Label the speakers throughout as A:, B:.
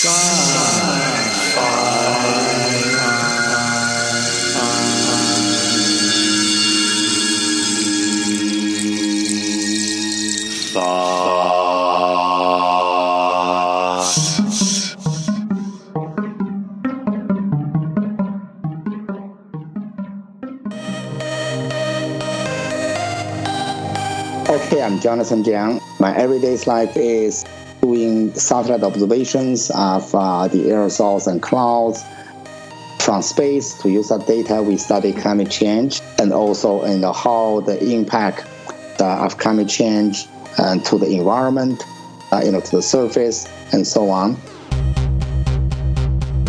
A: Okay, I'm Jonathan Jiang. My everyday life is doing satellite observations of uh, the aerosols and clouds from space. To use that data, we study climate change and also in how the impact uh, of climate change uh, to the environment, uh, you know, to the surface, and so on.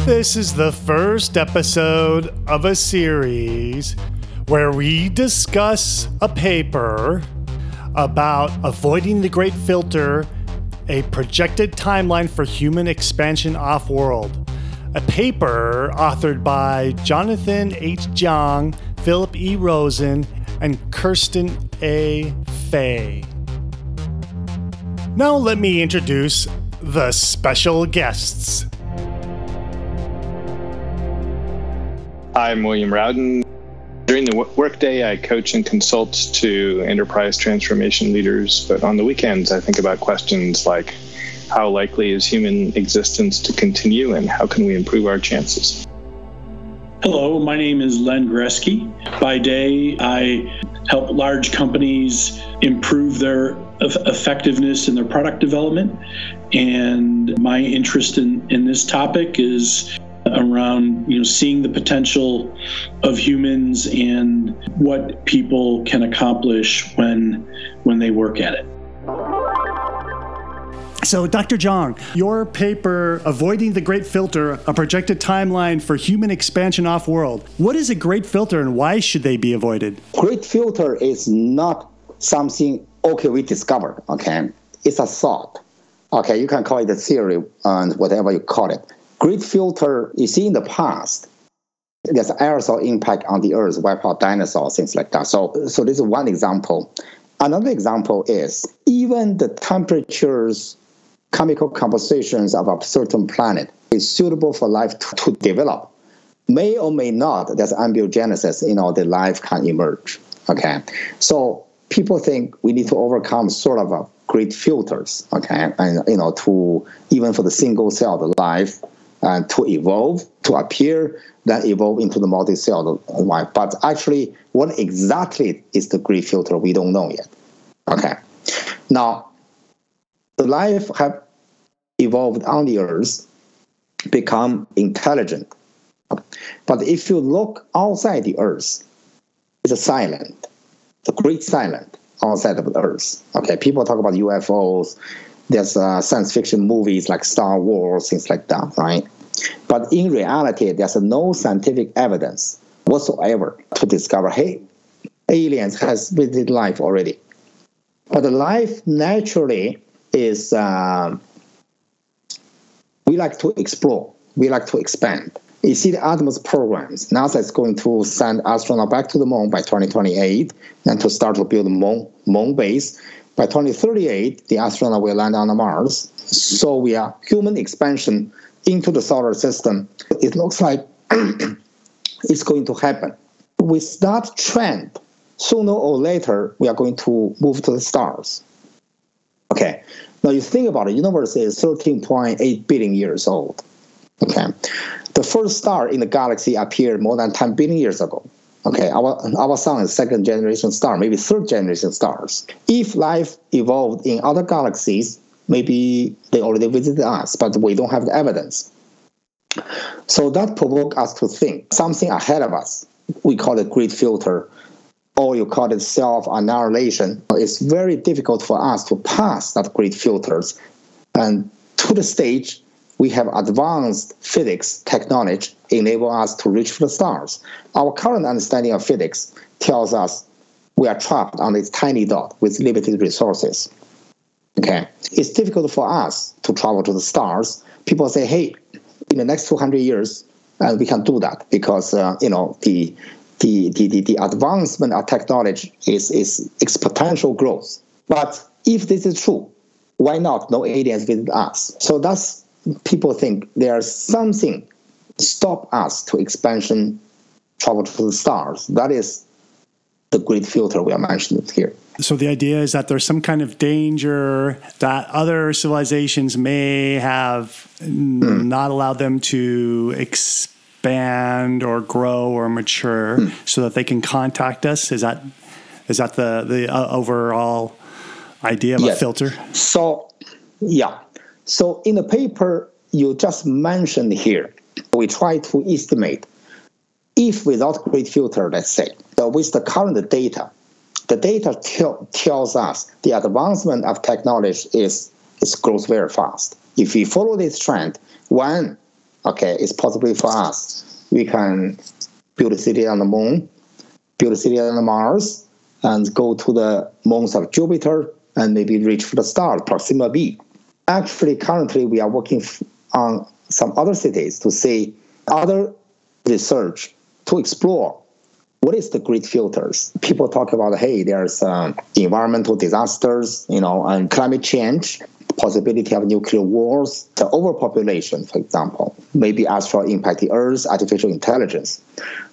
B: This is the first episode of a series where we discuss a paper about avoiding the Great Filter, a projected timeline for human expansion off world. A paper authored by Jonathan H. Jiang, Philip E. Rosen, and Kristen A. Fahy. Now, let me introduce the special guests.
C: I'm William Rowden. The workday, I coach and consult to enterprise transformation leaders, but on the weekends, I think about questions like how likely is human existence to continue and how can we improve our chances?
D: Hello, my name is Len Gresky. By day, I help large companies improve their effectiveness in their product development. And my interest in, in this topic is around you know seeing the potential of humans and what people can accomplish when when they work at it.
B: So, Dr. Jiang, your paper, Avoiding the Great Filter, a projected timeline for human expansion off world. What is a great filter and why should they be avoided?
A: Great filter is not something, okay, we discovered, okay? It's a thought. Okay, you can call it a theory and whatever you call it. Great filter, you see in the past, there's aerosol impact on the earth, wipe out dinosaurs, things like that. So, so this is one example. Another example is even the temperatures, chemical compositions of a certain planet is suitable for life to, to develop. May or may not, there's abiogenesis, you know, the life can emerge. Okay. So people think we need to overcome sort of a great filters, okay, and you know, to even for the single celled life, uh, to evolve, to appear, then evolve into the multi-celled life. But actually, what exactly is the great filter? We don't know yet. Okay. Now, the life have evolved on the Earth, become intelligent. But if you look outside the Earth, it's a silent, the great silent outside of the Earth. Okay, people talk about UFOs, there's uh, science fiction movies like Star Wars, things like that, right? But in reality, there's no scientific evidence whatsoever to discover, hey, aliens has visited life already. But life naturally is, uh, we like to explore, we like to expand. You see the Artemis programs. NASA is going to send astronauts back to the moon by 2028 and to start to build a moon, moon base. By 2038, the astronaut will land on Mars. So we are human expansion into the solar system. It looks like it's going to happen. With that trend, sooner or later, we are going to move to the stars. Okay. Now you think about it, universe is 13.8 billion years old. Okay. The first star in the galaxy appeared more than 10 billion years ago. Okay, our, our sun is second generation star, maybe third generation stars. If life evolved in other galaxies, maybe they already visited us, but we don't have the evidence. So that provoked us to think something ahead of us. We call it great filter, or you call it self annihilation. It's very difficult for us to pass that great filters. And to the stage, we have advanced physics technology enable us to reach for the stars. Our current understanding of physics tells us we are trapped on this tiny dot with limited resources. Okay, it's difficult for us to travel to the stars. People say, "Hey, in the next 200 years, uh, we can do that because uh, you know the, the the, the the advancement of technology is is exponential growth." But if this is true, why not no aliens visit us? So that's people think there's something stop us to expansion travel to the stars. That is the great filter we are mentioning here.
B: So the idea is that there's some kind of danger that other civilizations may have mm. not allowed them to expand or grow or mature, mm. so that they can contact us. Is that is that the the uh, overall idea of yes. a filter?
A: So yeah. So in the paper you just mentioned here, we try to estimate if without great filter, let's say, with the current data, the data tell, tells us the advancement of technology is, is grows very fast. If we follow this trend, when okay, it's possible for us, we can build a city on the moon, build a city on the Mars, and go to the moons of Jupiter and maybe reach for the star, Proxima b. Actually, currently we are working on some other cities to see other research to explore what is the great filters. People talk about, hey, there's um, environmental disasters, you know, and climate change, possibility of nuclear wars, the overpopulation, for example, maybe asteroid impact the Earth, artificial intelligence.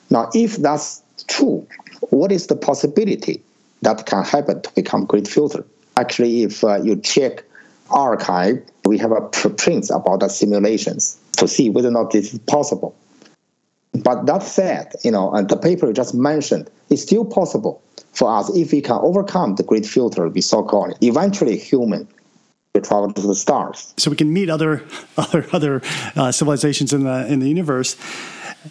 A: Now, if that's true, what is the possibility that can happen to become great filter? Actually, if uh, you check arXiv, we have a prints about the simulations to see whether or not this is possible. But that said, you know, and the paper you just mentioned, it's still possible for us if we can overcome the great filter we so called. Eventually, human will travel to the stars.
B: So we can meet other other other uh, civilizations in the in the universe.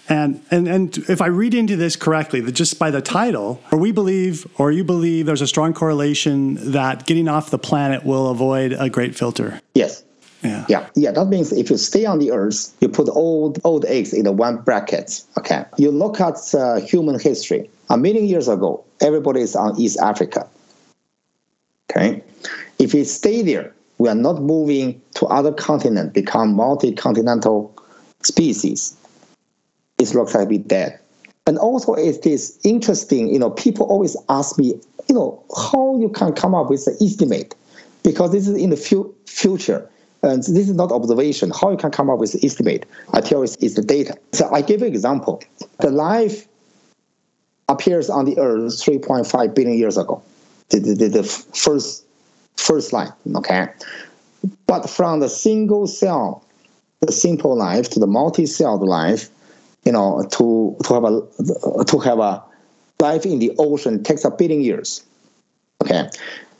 B: And, and and if I read into this correctly, that just by the title, or we believe, or you believe, there's a strong correlation that getting off the planet will avoid a great filter.
A: Yes. Yeah. yeah, yeah. That means if you stay on the Earth, you put old old eggs in the one bracket. Okay. You look at uh, human history. A million years ago, everybody is on East Africa. Okay. If we stay there, we are not moving to other continent, become multi-continental species. Looks like we dead. And also, it is interesting. You know, people always ask me, you know, how you can come up with the estimate, because this is in the fu- future and this is not observation. How you can come up with the estimate? I tell you, it's the data. So I give an example. The life appears on the Earth 3.5 billion years ago. The, the, the first first line, okay? But from the single cell, the simple life to the multi-celled life, you know, to to have a to have a life in the ocean takes a billion years. Okay.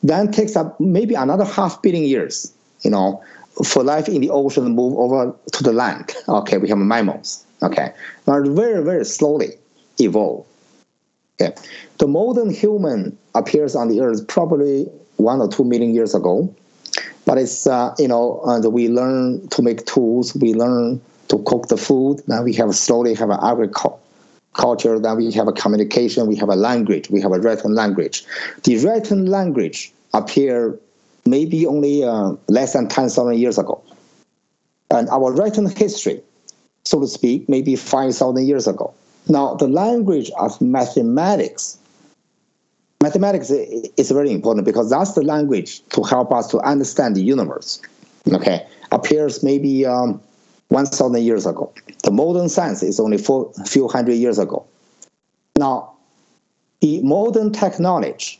A: Then takes up maybe another half billion years, you know, for life in the ocean to move over to the land. Okay, we have mammals. Okay, now very very slowly evolve. Okay, the modern human appears on the earth probably one or two million years ago, but it's uh, you know and we learn to make tools. We learn to cook the food. Now we have slowly have an agriculture. Then we have a communication. We have a language. We have a written language. The written language appear maybe only uh, less than 10,000 years ago. And our written history, so to speak, maybe 5,000 years ago. Now, the language of mathematics, mathematics is very important because that's the language to help us to understand the universe. Okay, appears maybe um, 1,000 years ago. The modern science is only a few hundred years ago. Now, the modern technology,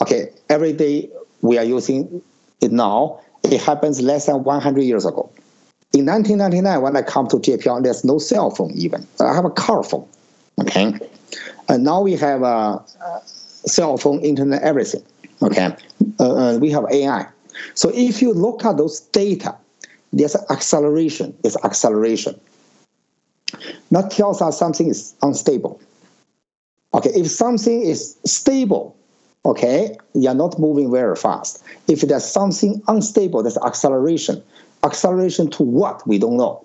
A: okay, every day we are using it now, it happens less than 100 years ago. In 1999, when I come to JPL, there's no cell phone even. I have a car phone, okay? And now we have a, cell phone, internet, everything, okay? Uh, uh, we have AI. So if you look at those data, there's acceleration, It's acceleration. That tells us something is unstable. Okay, if something is stable, okay, you're not moving very fast. If there's something unstable, there's acceleration. Acceleration to what? We don't know.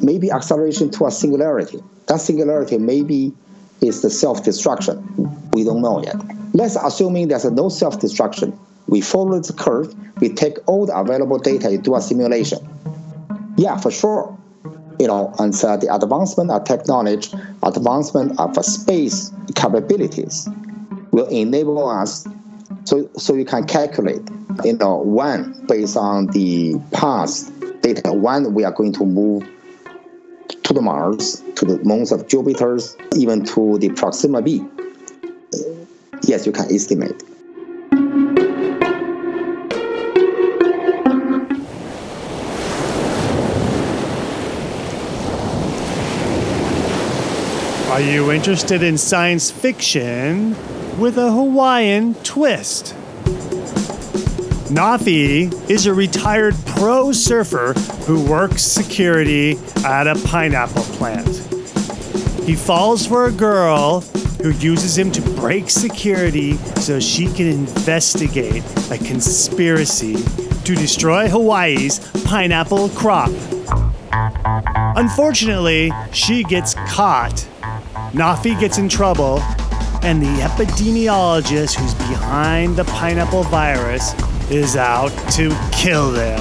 A: Maybe acceleration to a singularity. That singularity maybe is the self-destruction. We don't know yet. Let's assuming there's no self-destruction. We follow the curve. We take all the available data and do a simulation. Yeah, for sure. You know, and uh, the advancement of technology, advancement of space capabilities, will enable us so so you can calculate you know when based on the past data when we are going to move to the Mars, to the moons of Jupiter, even to the Proxima b. Yes, you can estimate.
B: Are you interested in science fiction with a Hawaiian twist? Nafi is a retired pro surfer who works security at a pineapple plant. He falls for a girl who uses him to break security so she can investigate a conspiracy to destroy Hawaii's pineapple crop. Unfortunately, she gets caught Nafi gets in trouble, and the epidemiologist who's behind the pineapple virus is out to kill them.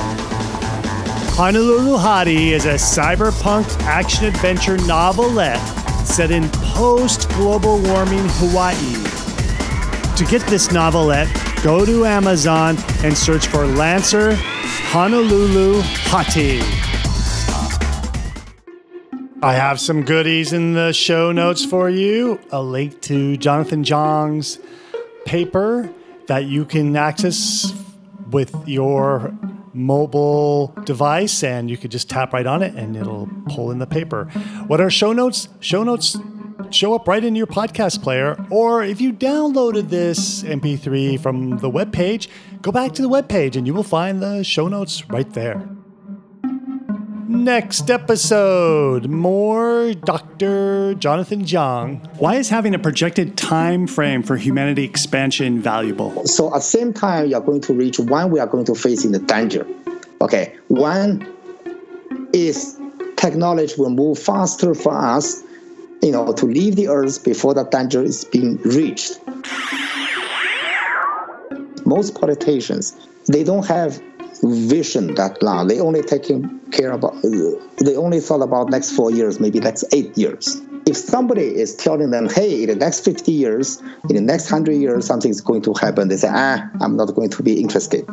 B: Honolulu Hottie is a cyberpunk action adventure novelette set in post global warming Hawaii. To get this novelette, go to Amazon and search for Lancer Honolulu Hottie. I have some goodies in the show notes for you. A link to Jonathan Jiang's paper that you can access with your mobile device, and you could just tap right on it and it'll pull in the paper. What are show notes? Show notes show up right in your podcast player, or if you downloaded this MP3 from the web page, go back to the web page and you will find the show notes right there. Next episode, more Dr. Jonathan Jiang. Why is having a projected time frame for humanity expansion valuable?
A: So at the same time, you are going to reach when we are going to face in the danger. Okay, when is technology will move faster for us, you know, to leave the earth before the danger is being reached. Most politicians, they don't have vision that long. They only taking care about. They only thought about next four years, maybe next eight years. If somebody is telling them, "Hey, in the next 50 years, in the next 100 years, something is going to happen," they say, "Ah, I'm not going to be interested."